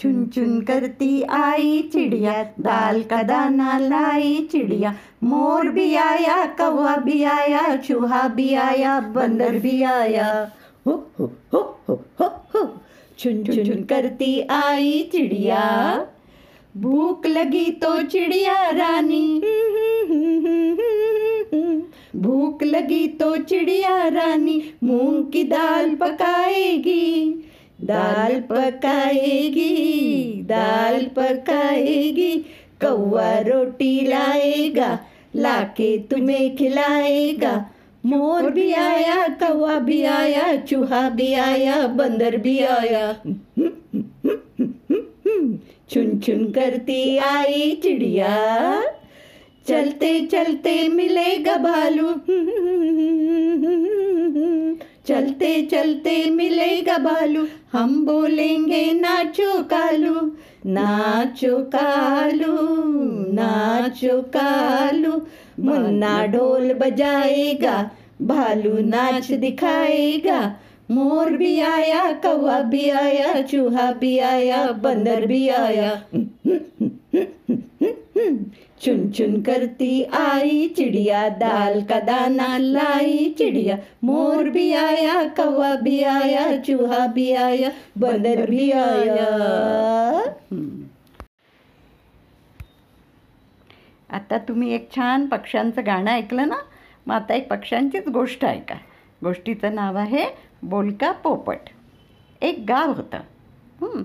चुन चुन करती आई चिड़िया, दाल का दाना लाई चिड़िया, मोर भी आया, कौवा भी आया, चूहा भी आया, बंदर भी आया। हो हो हो हो हो हो चुन चुन करती आई चिड़िया। भूख लगी तो चिड़िया रानी। भूख लगी तो चिड़िया रानी, मूंग की दाल पकाएगी। दाल पकाएगी दाल पकाएगी, कौवा रोटी लाएगा, लाके तुम्हें खिलाएगा। मोर भी आया, कौवा भी आया, चूहा भी आया, बंदर भी आया। चुन चुन करती आई चिड़िया। चलते चलते मिलेगा भालू। चलते चलते मिलेगा भालू हम बोलेंगे नाचो कालू नाचो कालू नाचो कालू। मुन्ना ढोल बजाएगा, भालू नाच दिखाएगा, मोर भी आया, कौवा भी आया, चूहा भी आया, बंदर भी आया। चुन चुन करती आई चिड़िया दाल का दाना लाई चिड़िया मोर भी आया कौवा भी आया चूहा भी आया बंदर भी आया। आता तुम्ही एक छान पक्ष्यांचं गाणं ऐकलं ना? मग आता एक पक्ष्यांचीच गोष्ट ऐका. गोष्टीचं नाव आहे बोलका पोपट. एक गाव होतं.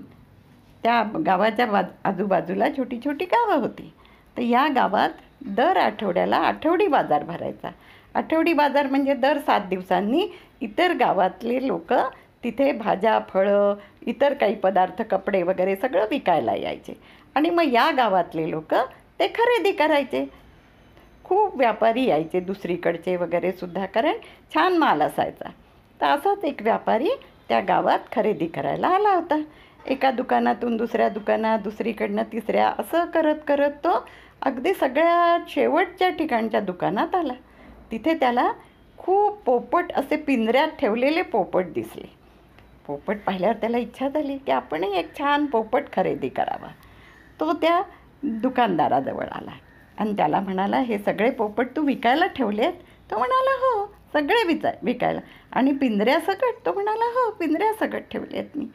त्या गावाच्या बाज आजूबाजूला छोटी छोटी गावं होती. तर या गावात दर आठवड्याला आठवडी बाजार भरायचा. आठवडी बाजार म्हणजे दर सात दिवसांनी इतर गावातले लोक तिथे भाज्या फळं इतर काही पदार्थ कपडे वगैरे सगळं विकायला यायचे. आणि मग या गावातले लोक ते खरेदी करायचे. खूप व्यापारी यायचे दुसरीकडचे वगैरे सुद्धा कारण छान माल असायचा. तर असाच एक व्यापारी त्या गावात खरेदी करायला आला होता. एका दुकानातून दुसऱ्या दुकानात दुसरीकडनं तिसऱ्या असं करत करत तो अगदी सगळ्या शेवटच्या ठिकाणच्या दुकानात आला. तिथे त्याला खूप पोपट असे पिंजऱ्यात ठेवलेले पोपट दिसले. पोपट पाहिल्यावर त्याला इच्छा झाली की आपणही एक छान पोपट खरेदी करावा. तो त्या दुकानदाराजवळ आला आणि त्याला म्हणाला हे सगळे पोपट तू विकायला ठेवलेत? तो म्हणाला हो सगळे विचा विकायला. आणि पिंजऱ्यासकट तो म्हणाला हो पिंजऱ्यासकट ठेवलेत मी.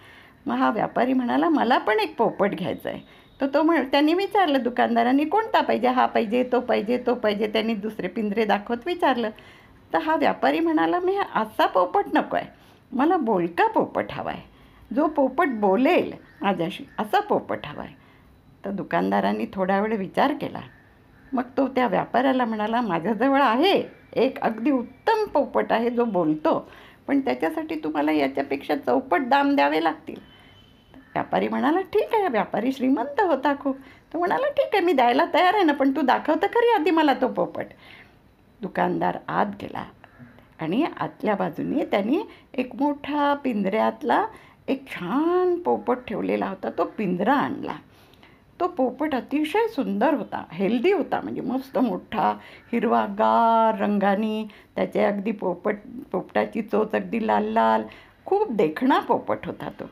मग हा व्यापारी म्हणाला मला पण एक पोपट घ्यायचा आहे. तर तो म्हण त्यांनी विचारलं दुकानदारांनी कोणता पाहिजे? हा पाहिजे तो पाहिजे तो पाहिजे. त्यांनी दुसरे पिंजरे दाखवत विचारलं. तर हा व्यापारी म्हणाला मी असा पोपट नको आहे. मला बोलका पोपट हवा आहे. जो पोपट बोलेल माझ्याशी असा पोपट हवा आहे. तर दुकानदारांनी थोडा वेळ विचार केला. मग तो त्या व्यापाऱ्याला म्हणाला माझ्याजवळ आहे एक अगदी उत्तम पोपट आहे जो बोलतो पण त्याच्यासाठी तुम्हाला याच्यापेक्षा चौपट दाम द्यावे लागतील. व्यापारी म्हणाला ठीक आहे व्यापारी श्रीमंत होता खूप. तो म्हणाला ठीक आहे मी द्यायला तयार आहे ना पण तू दाखवतं खरी आधी मला तो पोपट. दुकानदार आत गेला आणि आतल्या बाजूने त्यांनी एक मोठा पिंजऱ्यातला एक छान पोपट ठेवलेला होता तो पिंजरा आणला. तो पोपट अतिशय सुंदर होता हेल्दी होता म्हणजे मस्त मोठा हिरवागार रंगाने त्याचे अगदी पोपट पोपटाची चोच अगदी लाल लाल खूप देखणा पोपट होता तो.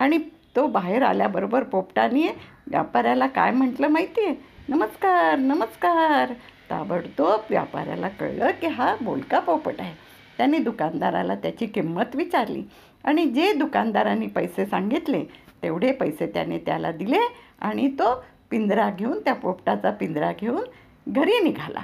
आणि तो बाहेर आल्याबरोबर पोपटाने व्यापाऱ्याला काय म्हटलं माहिती आहे नमस्कार नमस्कार. ताबडतोब व्यापाऱ्याला कळलं की हा बोलका पोपट आहे. त्याने दुकानदाराला त्याची किंमत विचारली आणि जे दुकानदारांनी पैसे सांगितले तेवढे पैसे त्याने त्याला दिले आणि तो पिंजरा घेऊन त्या पोपटाचा पिंजरा घेऊन घरी निघाला.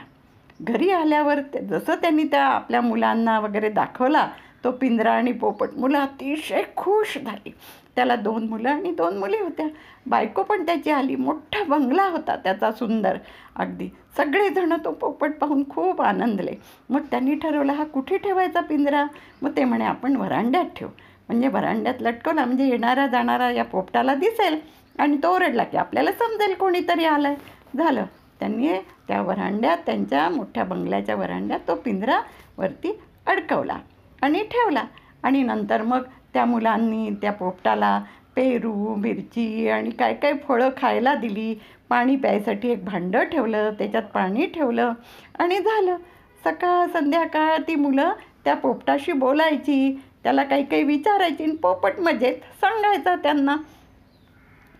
घरी आल्यावर ते जसं त्यांनी त्या आपल्या मुलांना वगैरे दाखवला तो पिंजरा आणि पोपट मुलं अतिशय खुश झाली. त्याला दोन मुलं आणि दोन मुली होत्या. बायको पण त्याची आली. मोठा बंगला होता त्याचा सुंदर. अगदी सगळेजणं तो पोपट पाहून खूप आनंदले. मग त्यांनी ठरवलं हा कुठे ठेवायचा पिंजरा? मग ते म्हणे आपण वरांड्यात ठेवू. म्हणजे वरांड्यात लटकवला म्हणजे येणारा जाणारा या पोपटाला दिसेल आणि तो ओरडला की आपल्याला समजेल कोणीतरी आलं आहे झालं. त्यांनी त्या वरांड्यात त्यांच्या मोठ्या बंगल्याच्या वरांड्यात तो पिंजरा वरती अडकवला आणि ठेवला. आणि नंतर मग त्या मुलांनी त्या पोपटाला पेरू मिरची आणि काय काय फळं खायला दिली. पाणी प्यायसाठी एक भांडं ठेवलं त्याच्यात पाणी ठेवलं आणि झालं. सकाळ संध्याकाळ ती मुलं त्या पोपटाशी बोलायची. त्याला काही काही विचारायची आणि पोपट मजेत सांगायचा त्यांना.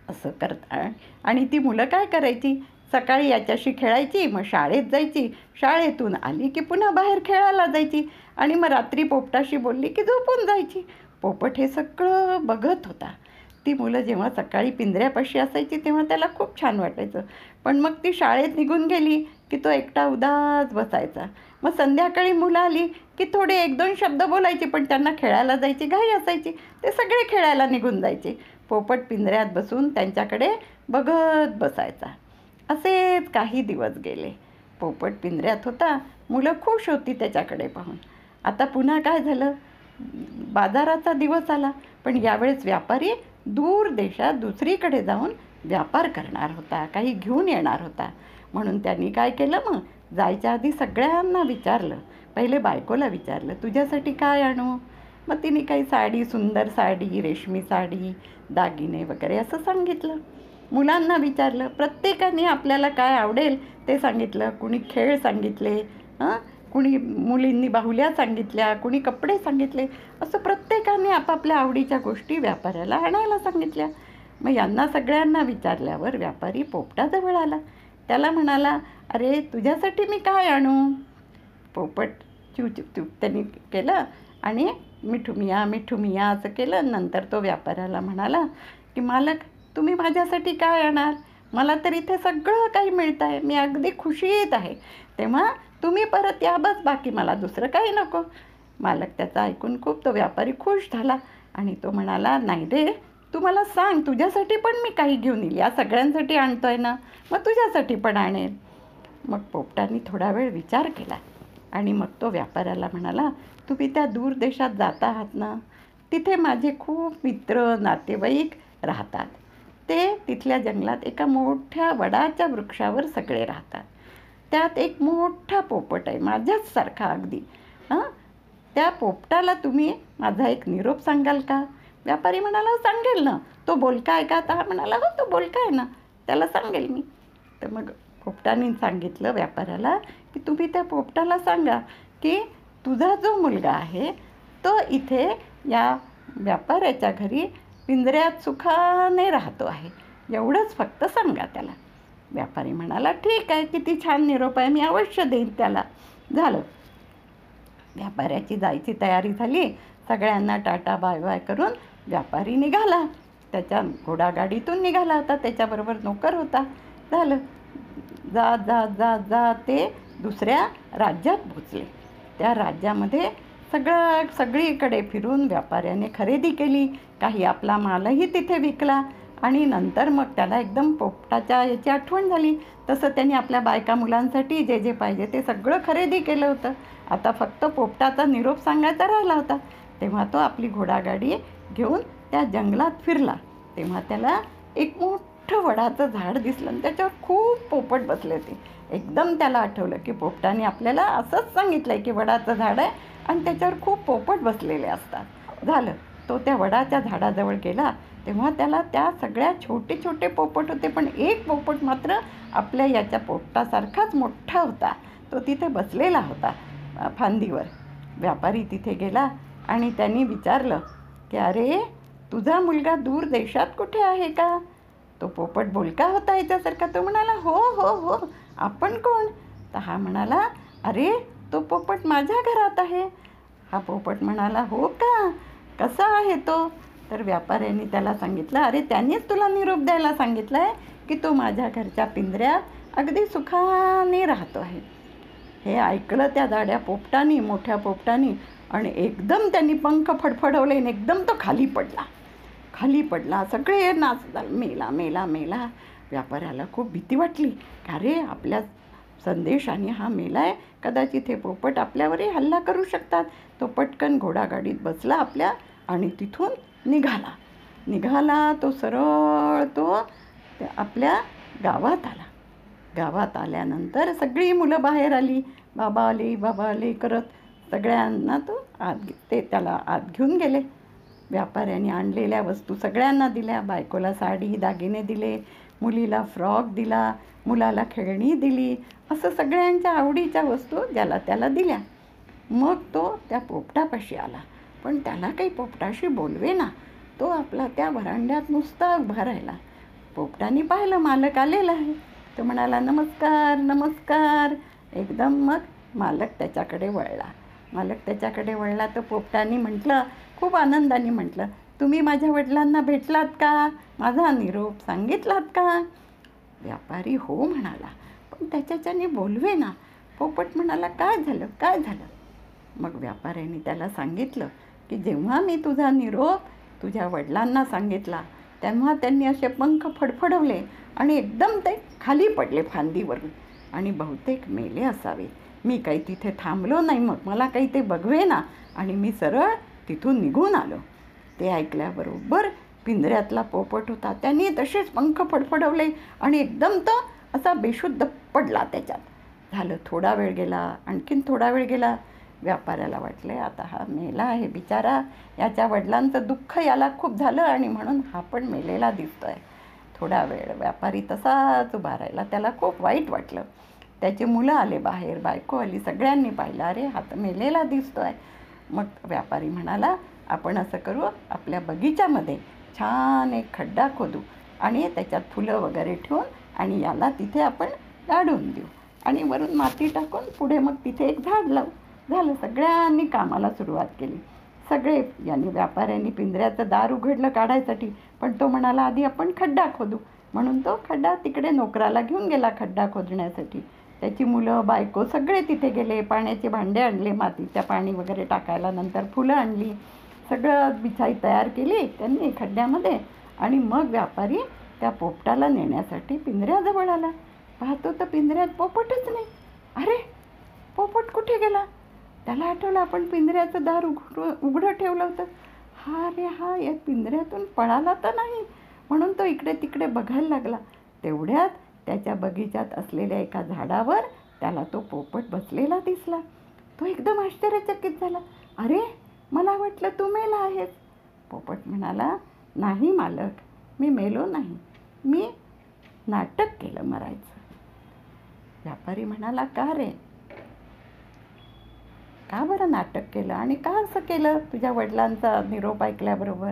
असं करता आणि ती मुलं काय करायची? सकाळी याच्याशी खेळायची मग शाळेत जायची. शाळेतून आली की पुन्हा बाहेर खेळायला जायची आणि मग रात्री पोपटाशी बोलली की झोपून जायची. पोपट हे सगळं बघत होता. ती मुलं जेव्हा सकाळी पिंजऱ्यापाशी असायची तेव्हा त्याला खूप छान वाटायचं. पण मग ती शाळेत निघून गेली की तो एकटा उदास बसायचा. मग संध्याकाळी मुलं आली की थोडे एक दोन शब्द बोलायचे पण त्यांना खेळायला जायची घाई असायची. ते सगळे खेळायला निघून जायचे. पोपट पिंजऱ्यात बसून त्यांच्याकडे बघत बसायचा. असेच काही दिवस गेले. पोपट पिंजऱ्यात होता. मुलं खुश होती त्याच्याकडे पाहून. आता पुन्हा काय झालं? बाजाराचा दिवस आला पण यावेळेस व्यापारी दूर देशात दुसरीकडे जाऊन व्यापार करणार होता काही घेऊन येणार होता. म्हणून त्यांनी काय केलं मग? जायच्या आधी सगळ्यांना विचारलं. पहिले बायकोला विचारलं तुझ्यासाठी काय आणू? मग तिने काही साडी सुंदर साडी रेशमी साडी दागिने वगैरे असं सांगितलं. मुलांना विचारलं प्रत्येकाने आपल्याला काय आवडेल? ते सांगितलं कुणी खेळ सांगितले हां? कुणी मुलींनी बाहुल्या सांगितल्या कुणी कपडे सांगितले असं प्रत्येकाने आपापल्या आवडीच्या गोष्टी व्यापाऱ्याला आणायला सांगितल्या. मग यांना सगळ्यांना विचारल्यावर व्यापारी पोपटाजवळ आला. त्याला म्हणाला अरे तुझ्यासाठी मी काय आणू? पोपट चिव चिव चिव त्यांनी केलं आणि मिठू मिया मिठू मिया असं केलं. नंतर तो व्यापाऱ्याला म्हणाला की मालक तुम्ही माझ्यासाठी काय आणाल मला तर इथे सगळं काही मिळतं आहे मी अगदी खुशीत आहे. तेव्हा तुम्ही परत या बस बाकी मला दुसरं काही नको. मालक त्याचा ऐकून खूप तो व्यापारी खुश झाला आणि तो म्हणाला नाही रे तू मला सांग तुझ्यासाठी पण मी काही घेऊन येईल. या सगळ्यांसाठी आणतो आहे ना मग तुझ्यासाठी पण आणेल. मग पोपटांनी थोडा वेळ विचार केला आणि मग तो व्यापाऱ्याला म्हणाला तुम्ही त्या दूर देशात जात आहात ना तिथे माझे खूप मित्र नातेवाईक राहतात. ते तिथल्या जंगलात एका मोठ्या वडाच्या वृक्षावर सगळे राहतात. त्यात एक मोठा पोपट आहे माझ्याच सारखा अगदी. हां? त्या पोपटाला तुम्ही माझा एक निरोप सांगाल का? व्यापारी म्हणाला हो, सांगेल ना. तो बोलका आहे का? आता म्हणाला हो तो बोलका आहे ना. त्याला सांगेल मी. तर मग पोपटाने सांगितलं व्यापाऱ्याला की तुम्ही त्या पोपटाला सांगा की तुझा जो मुलगा आहे तो इथे या व्यापाऱ्याच्या घरी पिंजऱ्यात सुखाने राहतो आहे. एवढंच फक्त सांगा त्याला. व्यापारी म्हणाला ठीक आहे किती छान निरोप आहे मी अवश्य देईन त्याला. झालं. व्यापाऱ्याची जायची तयारी झाली. सगळ्यांना टाटा बाय बाय करून व्यापारी निघाला. त्याच्या घोडागाडीतून निघाला होता त्याच्याबरोबर नोकर होता. झालं. जा जा जा जा ते दुसऱ्या राज्यात पोचले त्या राज्यामध्ये सगळं सगळीकडे फिरून व्यापाऱ्याने खरेदी केली. काही आपला मालही तिथे विकला. आणि नंतर मग त्याला एकदम पोपटाच्या याची आठवण झाली. तसं त्यांनी आपल्या बायका मुलांसाठी जे जे पाहिजे ते सगळं खरेदी केलं होतं. आता फक्त पोपटाचा निरोप सांगायचा राहिला होता. तेव्हा तो आपली घोडागाडी घेऊन त्या जंगलात फिरला. तेव्हा त्याला एक मोठं वडाचं झाड दिसलं आणि त्याच्यावर खूप पोपट बसले होते. एकदम त्याला आठवलं की पोपटाने आपल्याला असंच सांगितलं आहे की वडाचं झाड आहे आणि त्याच्यावर खूप पोपट बसलेले असतात. झालं. तो त्या वडाच्या झाडाजवळ गेला. तेव्हा त्याला त्या सगळ्या छोटे छोटे पोपट होते पण एक पोपट मात्र आपल्या याच्या पोपटासारखाच मोठा होता. तो तिथे बसलेला होता फांदीवर. व्यापारी तिथे गेला आणि त्यांनी विचारलं की अरे तुझा मुलगा दूर देशात कुठे आहे का? तो पोपट बोलका होता याच्यासारखा. तो म्हणाला हो हो हो आपण कोण? तर हा म्हणाला अरे तो पोपट माझ्या घरात आहे. हा पोपट म्हणाला हो का? कसा आहे तो? तर व्यापाऱ्यांनी त्याला सांगितलं अरे त्यांनीच तुला निरोप द्यायला सांगितलं आहे की तो माझ्या घरच्या पिंजऱ्यात अगदी सुखाने राहतो आहे. हे ऐकलं त्या दाड्या पोपटानी मोठ्या पोपटानी आणि एकदम त्यांनी पंख फडफडवले आणि एकदम तो खाली पडला. खाली पडला सगळे नाच मेला मेला मेला. व्यापाऱ्याला खूप भीती वाटली. अरे आपल्या संदेशाने हा मेला आहे? कदाचित हे पोपट आपल्यावरही हल्ला करू शकतात. तो पटकन घोडागाडीत बसला आपल्या आणि तिथून निघाला. निघाला तो सरळ तो आपल्या गावात आला. गावात आल्यानंतर सगळी मुलं बाहेर आली. बाबा आले बाबा आले करत सगळ्यांना तो आत ते त्याला आत घेऊन गेले. व्यापाऱ्याने आणलेल्या वस्तू सगळ्यांना दिल्या. बायकोला साडी दागिने दिले. मुलीला फ्रॉक दिला. मुलाला खेळणी दिली. असं सगळ्यांच्या आवडीच्या वस्तू ज्याला त्याला दिल्या. मग तो त्या पोपटापाशी आला. पण त्याला काही पोपटाशी बोलवे ना तो आपला त्या व्हरांड्यात नुसता उभा राहिला. पोपटाने पाहिलं मालक आलेला आहे. तो म्हणाला नमस्कार नमस्कार. एकदम मग मालक त्याच्याकडे वळला. मालक त्याच्याकडे वळला तर पोपटाने म्हटलं खूप आनंदाने म्हटलं तुम्ही माझ्या वडिलांना भेटलात का? माझा निरोप सांगितलात का? व्यापारी हो म्हणाला पण त्याच्याच्याने बोलवे ना पोपट म्हणाला काय झालं काय झालं? मग व्यापाऱ्याने त्याला सांगितलं की जेव्हा मी तुझा निरोप तुझ्या वडिलांना सांगितला तेव्हा त्यांनी असे पंख फडफडवले आणि एकदम ते खाली पडले फांदीवरून. आणि बहुतेक मेले असावे मी काही तिथे थांबलो नाही मग. मला काही ते बघवे ना आणि मी सरळ तिथून निघून आलो. ते ऐकल्याबरोबर पिंजऱ्यातला पोपट होता. त्यांनी तसेच पंख फडफडवले आणि एकदम तर असा बेशुद्ध पडला त्याच्यात. झालं थोडा वेळ गेला. आणखीन थोडा वेळ गेला. व्यापाऱ्याला वाटले आता हा मेला आहे बिचारा याच्या वडिलांचं दुःख याला खूप झालं आणि म्हणून हा पण मेलेला दिसतो आहे थोडा वेळ व्यापारी तसाच उभा राहिला त्याला खूप वाईट वाटलं. त्याची मुलं आले बाहेर बायको आली सगळ्यांनी पाहिलं अरे हा तर मेलेला आहे मग व्यापारी म्हणाला आपण असं करू आपल्या बगीच्यामध्ये छान एक खड्डा खोदू आणि त्याच्यात फुलं वगैरे ठेवून आणि याला तिथे आपण गाडून देऊ आणि वरून माती टाकून पुढे मग तिथे एक झाड लावू. झालं. सगळ्यांनी कामाला सुरुवात केली. सगळे यांनी व्यापाऱ्यांनी पिंजऱ्याचं दार उघडलं काढायसाठी. पण तो म्हणाला आधी आपण खड्डा खोदू. म्हणून तो खड्डा तिकडे नोकराला घेऊन गेला खड्डा खोदण्यासाठी. त्याची मुलं बायको सगळे तिथे गेले. पाण्याचे भांडे आणले मातीच्या पाणी वगैरे टाकायला. नंतर फुलं आणली. सगळं बिछाई तयार केली त्यांनी खड्ड्यामध्ये. आणि मग व्यापारी त्या पोपटाला नेण्यासाठी पिंजऱ्याजवळ आला. पाहतो तर पिंजऱ्यात पोपटच नाही. अरे पोपट कुठे गेला? त्याला आठवलं आपण पिंजऱ्याचं दार उघडू उघडं ठेवलं होतं. हा रे हा या पिंजऱ्यातून पळाला तर नाही. म्हणून तो इकडे तिकडे बघायला लागला. तेवढ्यात त्याच्या बगीचात असलेल्या एका झाडावर त्याला तो पोपट बसलेला दिसला. तो एकदम आश्चर्यचकित झाला. अरे मला वाटलं तू मेला आहेस. पोपट म्हणाला नाही मालक मी मेलो नाही. मी नाटक केलं मरायचं. व्यापारी म्हणाला का रे? का बरं नाटक केलं आणि का असं केलं? तुझ्या वडिलांचा निरोप ऐकल्याबरोबर?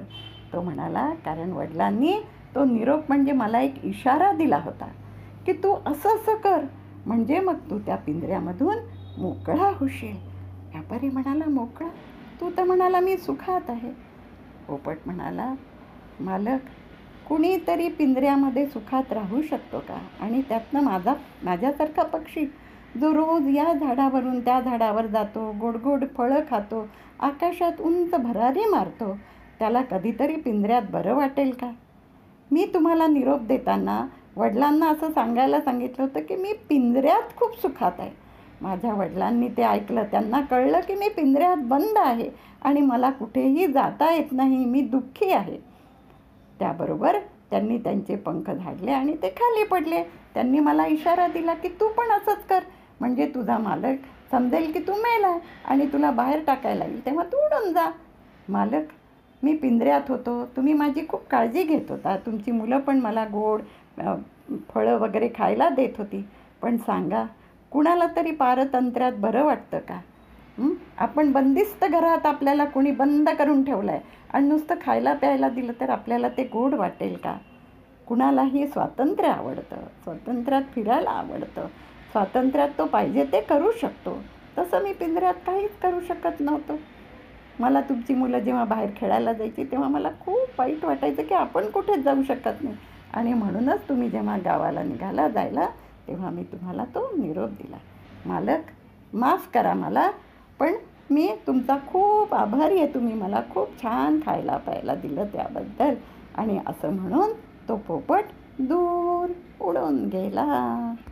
तो म्हणाला कारण वडिलांनी तो निरोप म्हणजे मला एक इशारा दिला होता की तू असं असं कर म्हणजे मग तू त्या पिंजऱ्यामधून मोकळा होशील. व्यापारी म्हणाला मोकळा? तू तर म्हणाला मी सुखात आहे. पोपट म्हणाला मालक कुणीतरी पिंजऱ्यामध्ये सुखात राहू शकतो का? आणि त्यातनं माझा माझ्यासारखा पक्षी जो रोज या झाडावरून त्या झाडावर जातो गोड गोड फळं खातो आकाशात उंच भरारी मारतो त्याला कधीतरी पिंजऱ्यात बरं वाटेल का? मी तुम्हाला निरोप देताना वडिलांना असं सांगायला सांगितलं होतं की मी पिंजऱ्यात खूप सुखात आहे. माझ्या वडिलांनी ते ऐकलं त्यांना कळलं की मी पिंजऱ्यात बंद आहे आणि मला कुठेही जाता येत नाही मी दुःखी आहे. त्याबरोबर त्यांनी त्यांचे पंख झाडले आणि ते खाली पडले. त्यांनी मला इशारा दिला की तू पण असंच कर. म्हणजे तुझा मालक समजेल की तू मेला आणि तुला बाहेर टाकायला येईल तेव्हा तू उडून जा. मालक मी पिंजऱ्यात होतो तुम्ही माझी खूप काळजी घेत होता. तुमची मुलं पण मला गोड फळं वगैरे खायला देत होती. पण सांगा कुणाला तरी पारतंत्र्यात बरं वाटतं का? आपण बंदिस्त घरात आपल्याला कोणी बंद करून ठेवलं आहे आणि नुसतं खायला प्यायला दिलं तर आपल्याला ते गोड वाटेल का? कुणालाही स्वातंत्र्य आवडतं. स्वातंत्र्यात फिरायला आवडतं. स्वातंत्र्यात तो पाहिजे ते करू शकतो. तसं मी पिंजऱ्यात काहीच करू शकत नव्हतं. मला तुमची मुलं जेव्हा बाहेर खेळायला जायची तेव्हा मला खूप वाईट वाटायचं की आपण कुठेच जाऊ शकत नाही. आणि म्हणूनच तुम्ही जेव्हा गावाला निघाला जायला तेव्हा मी तुम्हाला तो निरोप दिला. मालक माफ करा मला पण मी तुमचा खूप आभारी आहे. तुम्ही मला खूप छान खायला प्यायला दिलं त्याबद्दल. आणि असं म्हणून तो पोपट दूर उडून गेला.